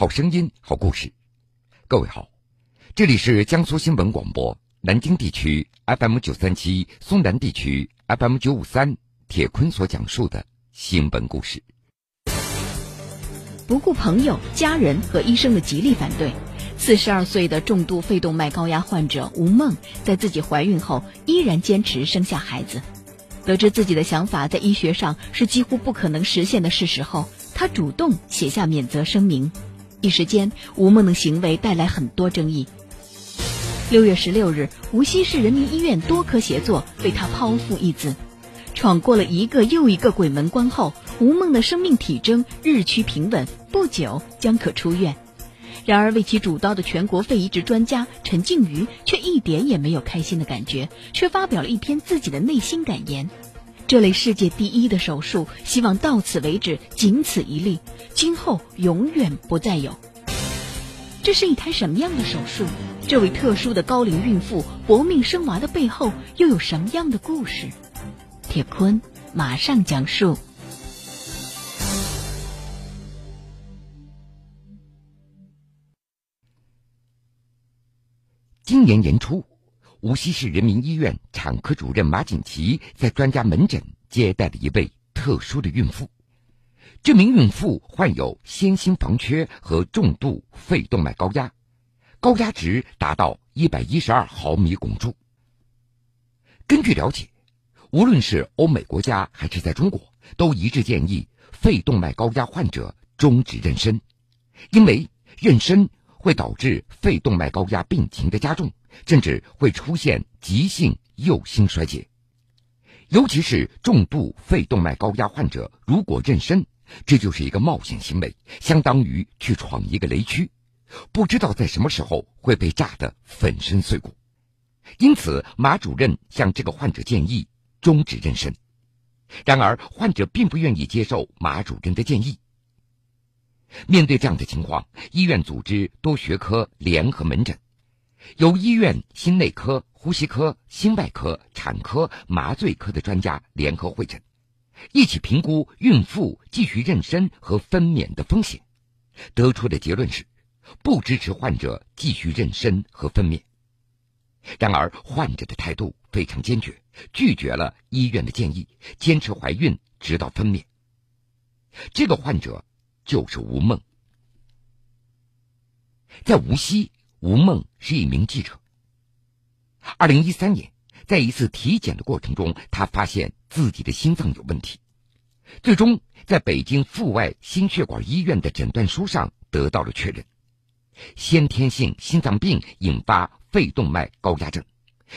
好声音，好故事。各位好，这里是江苏新闻广播南京地区 FM 九三七，松南地区 FM 九五三。铁坤所讲述的新闻故事。不顾朋友、家人和医生的极力反对，四十二岁的重度肺动脉高压患者吴梦，在自己怀孕后依然坚持生下孩子。得知自己的想法在医学上是几乎不可能实现的事实后，他主动写下免责声明。一时间，吴梦的行为带来很多争议。六月十六日，无锡市人民医院多科协作为他剖腹一子。闯过了一个又一个鬼门关后，吴梦的生命体征日趋平稳，不久将可出院。然而，为其主刀的全国肺移植专家陈静瑜却一点也没有开心的感觉，却发表了一篇自己的内心感言。这类世界第一的手术，希望到此为止，仅此一例，今后永远不再有。这是一台什么样的手术？这位特殊的高龄孕妇搏命生娃的背后，又有什么样的故事？铁坤马上讲述。今年年初。无锡市人民医院产科主任马锦旗在专家门诊接待了一位特殊的孕妇。这名孕妇患有先心房缺和重度肺动脉高压，高压值达到一百一十二毫米汞柱。根据了解，无论是欧美国家还是在中国，都一致建议肺动脉高压患者终止妊娠，因为妊娠会导致肺动脉高压病情的加重。甚至会出现急性右心衰竭，尤其是重度肺动脉高压患者，如果妊娠，这就是一个冒险行为，相当于去闯一个雷区，不知道在什么时候会被炸得粉身碎骨。因此，马主任向这个患者建议终止妊娠。然而，患者并不愿意接受马主任的建议。面对这样的情况，医院组织多学科联合门诊。由医院心内科、呼吸科、心外科、产科、麻醉科的专家联合会诊，一起评估孕妇继续妊娠和分娩的风险，得出的结论是，不支持患者继续妊娠和分娩。然而，患者的态度非常坚决，拒绝了医院的建议，坚持怀孕直到分娩。这个患者就是吴梦，在无锡。吴梦是一名记者。二零一三年，在一次体检的过程中，他发现自己的心脏有问题，最终在北京阜外心血管医院的诊断书上得到了确认：先天性心脏病引发肺动脉高压症，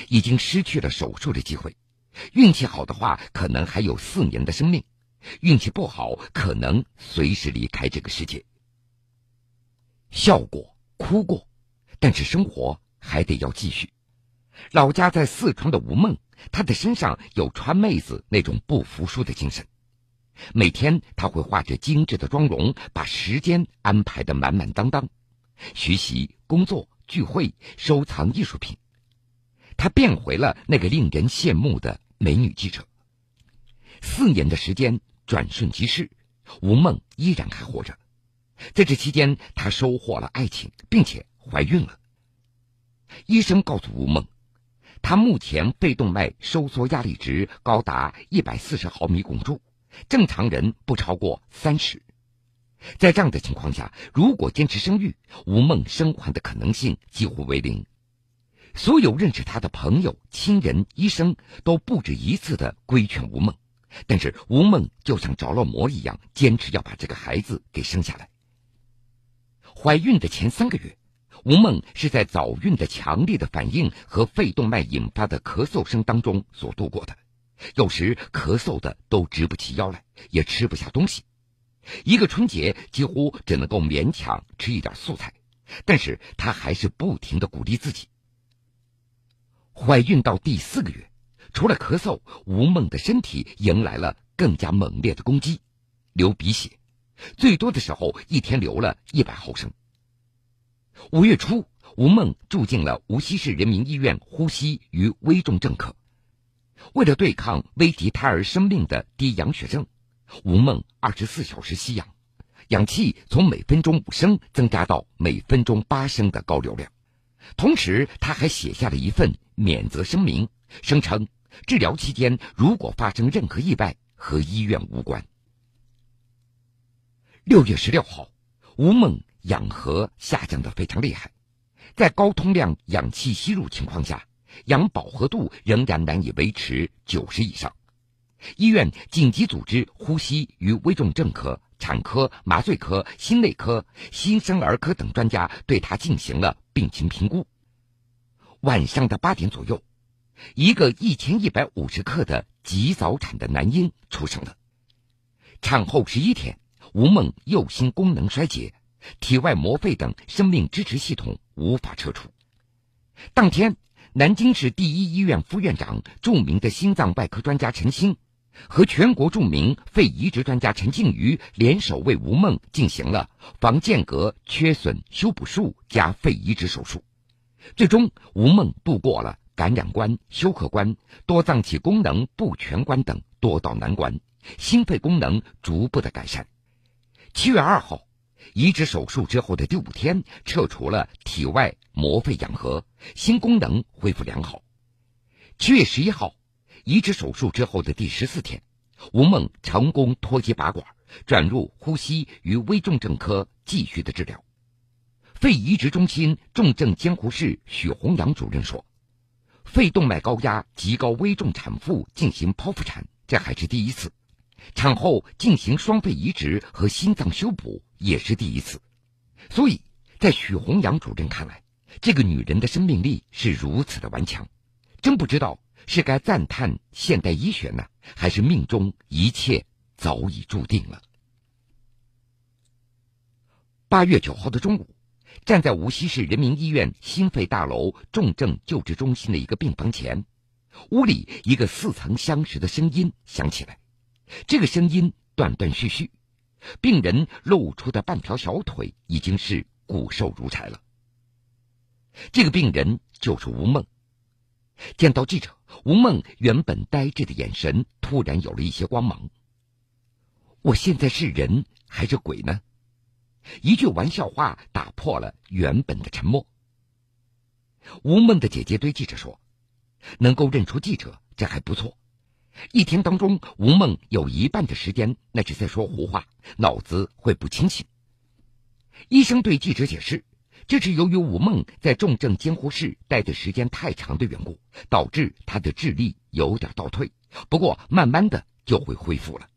已经失去了手术的机会。运气好的话，可能还有四年的生命；运气不好，可能随时离开这个世界。笑过，哭过。但是生活还得要继续。老家在四川的吴梦，她的身上有川妹子那种不服输的精神。每天，她会画着精致的妆容，把时间安排的满满当当，学习、工作、聚会、收藏艺术品。她变回了那个令人羡慕的美女记者。四年的时间转瞬即逝，吴梦依然还活着。在这期间，她收获了爱情，并且。怀孕了。医生告诉吴梦，她目前肺动脉收缩压力值高达一百四十毫米汞柱，正常人不超过三十。在这样的情况下，如果坚持生育，吴梦生还的可能性几乎为零。所有认识她的朋友、亲人、医生都不止一次的规劝吴梦，但是吴梦就像着了魔一样，坚持要把这个孩子给生下来。怀孕的前三个月。吴梦是在早孕的强烈的反应和肺动脉引发的咳嗽声当中所度过的，有时咳嗽的都直不起腰来，也吃不下东西，一个春节几乎只能够勉强吃一点素菜，但是她还是不停的鼓励自己。怀孕到第四个月，除了咳嗽，吴梦的身体迎来了更加猛烈的攻击，流鼻血，最多的时候一天流了一百毫升。五月初，吴梦住进了无锡市人民医院呼吸与危重症科。为了对抗危及胎儿生命的低氧血症，吴梦二十四小时吸氧，氧气从每分钟五升增加到每分钟八升的高流量。同时，他还写下了一份免责声明，声称治疗期间如果发生任何意外，和医院无关。六月十六号，吴梦氧合下降的非常厉害，在高通量氧气吸入情况下，氧饱和度仍然难以维持九十以上。医院紧急组织呼吸与危重症科、产科、麻醉科、心内科、新生儿科等专家对他进行了病情评估。晚上的八点左右，一个一千一百五十克的极早产的男婴出生了。产后十一天，吴梦右心功能衰竭，体外膜肺等生命支持系统无法撤除。当天，南京市第一医院副院长、著名的心脏外科专家陈星。和全国著名肺移植专家陈静瑜联手为吴梦进行了防间隔缺损修补术加肺移植手术，最终吴梦度过了感染关、休克关、多脏器功能不全关等多道难关，心肺功能逐步的改善。七月二号，移植手术之后的第五天，撤除了体外膜肺氧合，心功能恢复良好。七月十一号。移植手术之后的第十四天，吴梦成功脱机拔管，转入呼吸与危重症科继续的治疗。肺移植中心重症监护室许洪阳主任说：“肺动脉高压极高危重产妇进行剖腹产，这还是第一次；产后进行双肺移植和心脏修补也是第一次。所以在许洪阳主任看来，这个女人的生命力是如此的顽强，真不知道。”是该赞叹现代医学呢，还是命中一切早已注定了？八月九号的中午，站在无锡市人民医院心肺大楼重症救治中心的一个病房前，屋里一个似曾相识的声音响起来。这个声音断断续续，病人露出的半条小腿已经是骨瘦如柴了。这个病人就是吴梦。见到记者，吴梦原本呆滞的眼神突然有了一些光芒。我现在是人还是鬼呢？一句玩笑话打破了原本的沉默。吴梦的姐姐对记者说：“能够认出记者，这还不错。一天当中，吴梦有一半的时间那是在说胡话，脑子会不清醒。”医生对记者解释。这是由于吴梦在重症监护室待的时间太长的缘故，导致他的智力有点倒退。不过慢慢的就会恢复了。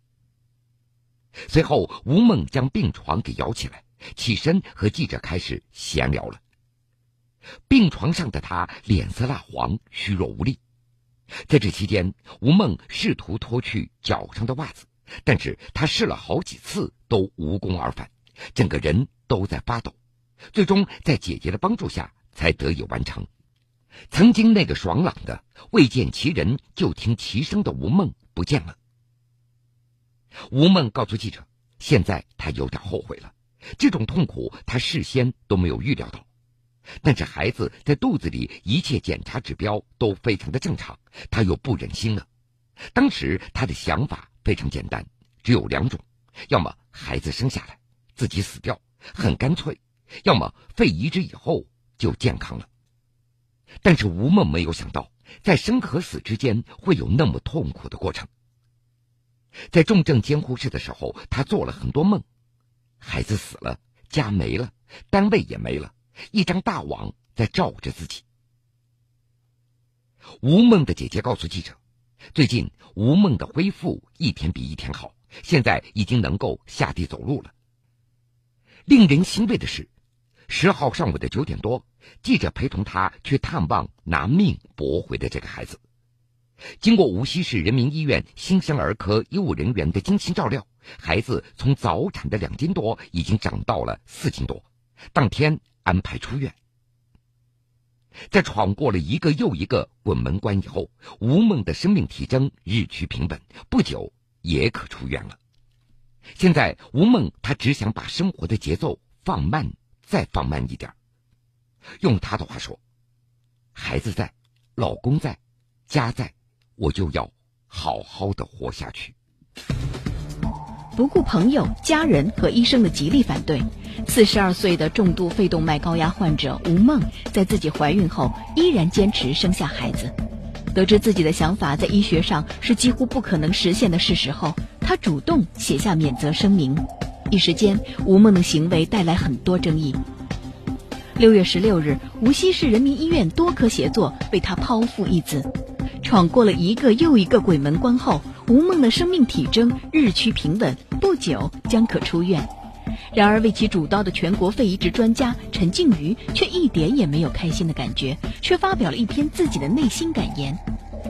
随后，吴梦将病床给摇起来，起身和记者开始闲聊了。病床上的他脸色蜡黄，虚弱无力。在这期间，吴梦试图脱去脚上的袜子，但是他试了好几次都无功而返，整个人都在发抖。最终在姐姐的帮助下才得以完成。曾经那个爽朗的未见其人就听其声的吴梦不见了。吴梦告诉记者，现在他有点后悔了，这种痛苦他事先都没有预料到。但是孩子在肚子里一切检查指标都非常的正常，他又不忍心了。当时他的想法非常简单，只有两种：要么孩子生下来，自己死掉，很干脆。要么肺移植以后就健康了，但是吴梦没有想到，在生和死之间会有那么痛苦的过程。在重症监护室的时候，他做了很多梦：孩子死了，家没了，单位也没了，一张大网在罩着自己。吴梦的姐姐告诉记者，最近吴梦的恢复一天比一天好，现在已经能够下地走路了。令人欣慰的是。十号上午的九点多，记者陪同他去探望拿命驳回的这个孩子。经过无锡市人民医院新生儿科医务人员的精心照料，孩子从早产的两斤多已经长到了四斤多，当天安排出院。在闯过了一个又一个滚门关以后，吴梦的生命体征日趋平稳，不久也可出院了。现在，吴梦她只想把生活的节奏放慢。再放慢一点。用他的话说：“孩子在，老公在，家在，我就要好好的活下去。”不顾朋友、家人和医生的极力反对，四十二岁的重度肺动脉高压患者吴梦，在自己怀孕后依然坚持生下孩子。得知自己的想法在医学上是几乎不可能实现的事实后，她主动写下免责声明。一时间，吴梦的行为带来很多争议。六月十六日，无锡市人民医院多科协作为她剖腹一子。闯过了一个又一个鬼门关后，吴梦的生命体征日趋平稳，不久将可出院。然而，为其主刀的全国肺移植专家陈静瑜却一点也没有开心的感觉，却发表了一篇自己的内心感言：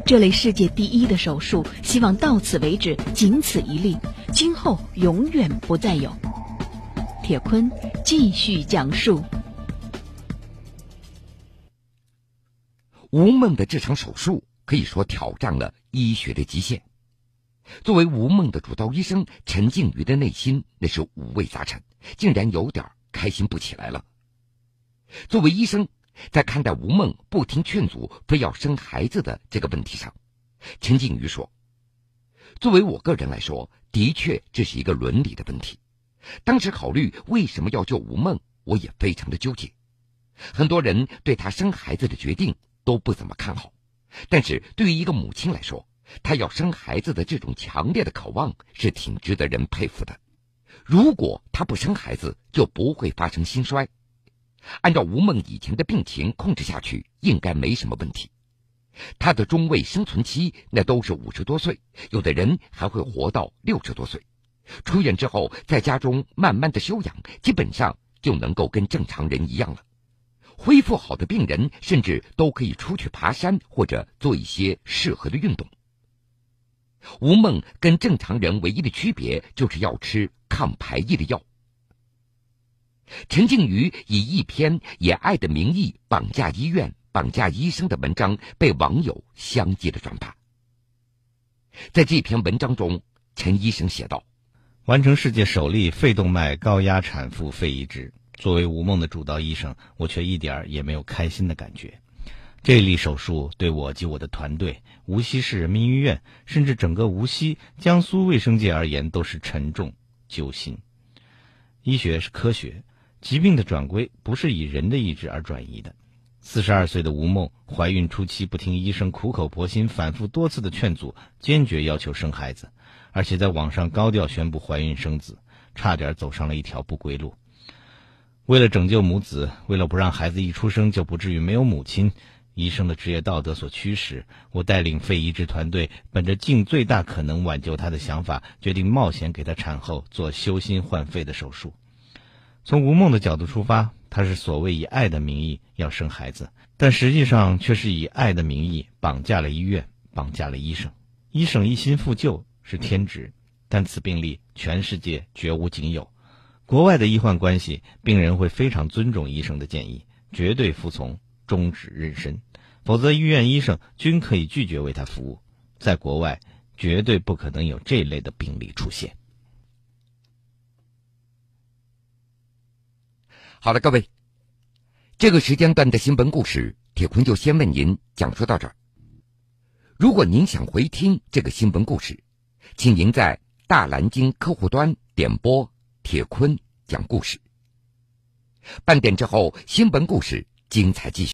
这类世界第一的手术，希望到此为止，仅此一例，今后永远不再有。铁坤继续讲述。吴梦的这场手术可以说挑战了医学的极限。作为吴梦的主刀医生，陈静瑜的内心那是五味杂陈，竟然有点开心不起来了。作为医生，在看待吴梦不听劝阻非要生孩子的这个问题上，陈静瑜说：“作为我个人来说，的确这是一个伦理的问题。当时考虑为什么要救吴梦，我也非常的纠结。很多人对他生孩子的决定都不怎么看好，但是对于一个母亲来说，她要生孩子的这种强烈的渴望是挺值得人佩服的。如果她不生孩子，就不会发生心衰。按照吴梦以前的病情控制下去，应该没什么问题。她的中位生存期那都是五十多岁，有的人还会活到六十多岁。出院之后，在家中慢慢的休养，基本上就能够跟正常人一样了。恢复好的病人甚至都可以出去爬山或者做一些适合的运动。吴梦跟正常人唯一的区别就是要吃抗排异的药。陈静瑜以一篇以爱的名义绑架医院、绑架医生的文章被网友相继的转发。在这篇文章中，陈医生写道：“完成世界首例肺动脉高压产妇肺移植，作为吴梦的主刀医生，我却一点也没有开心的感觉。”这例手术对我及我的团队、无锡市人民医院，甚至整个无锡、江苏卫生界而言，都是沉重揪心。医学是科学，疾病的转归不是以人的意志而转移的。四十二岁的吴梦怀孕初期不听医生苦口婆心、反复多次的劝阻，坚决要求生孩子，而且在网上高调宣布怀孕生子，差点走上了一条不归路。为了拯救母子，为了不让孩子一出生就不至于没有母亲。医生的职业道德所驱使，我带领肺移植团队，本着尽最大可能挽救她的想法，决定冒险给她产后做修心换肺的手术。从吴梦的角度出发，她是所谓以爱的名义要生孩子，但实际上却是以爱的名义绑架了医院，绑架了医生。医生一心复救是天职，但此病例全世界绝无仅有。国外的医患关系，病人会非常尊重医生的建议，绝对服从。终止妊娠，否则医院医生均可以拒绝为他服务。在国外，绝对不可能有这类的病例出现。好了，各位，这个时间段的新闻故事，铁坤就先为您讲述到这儿。如果您想回听这个新闻故事，请您在大蓝鲸客户端点播“铁坤讲故事”。半点之后，新闻故事精彩继续。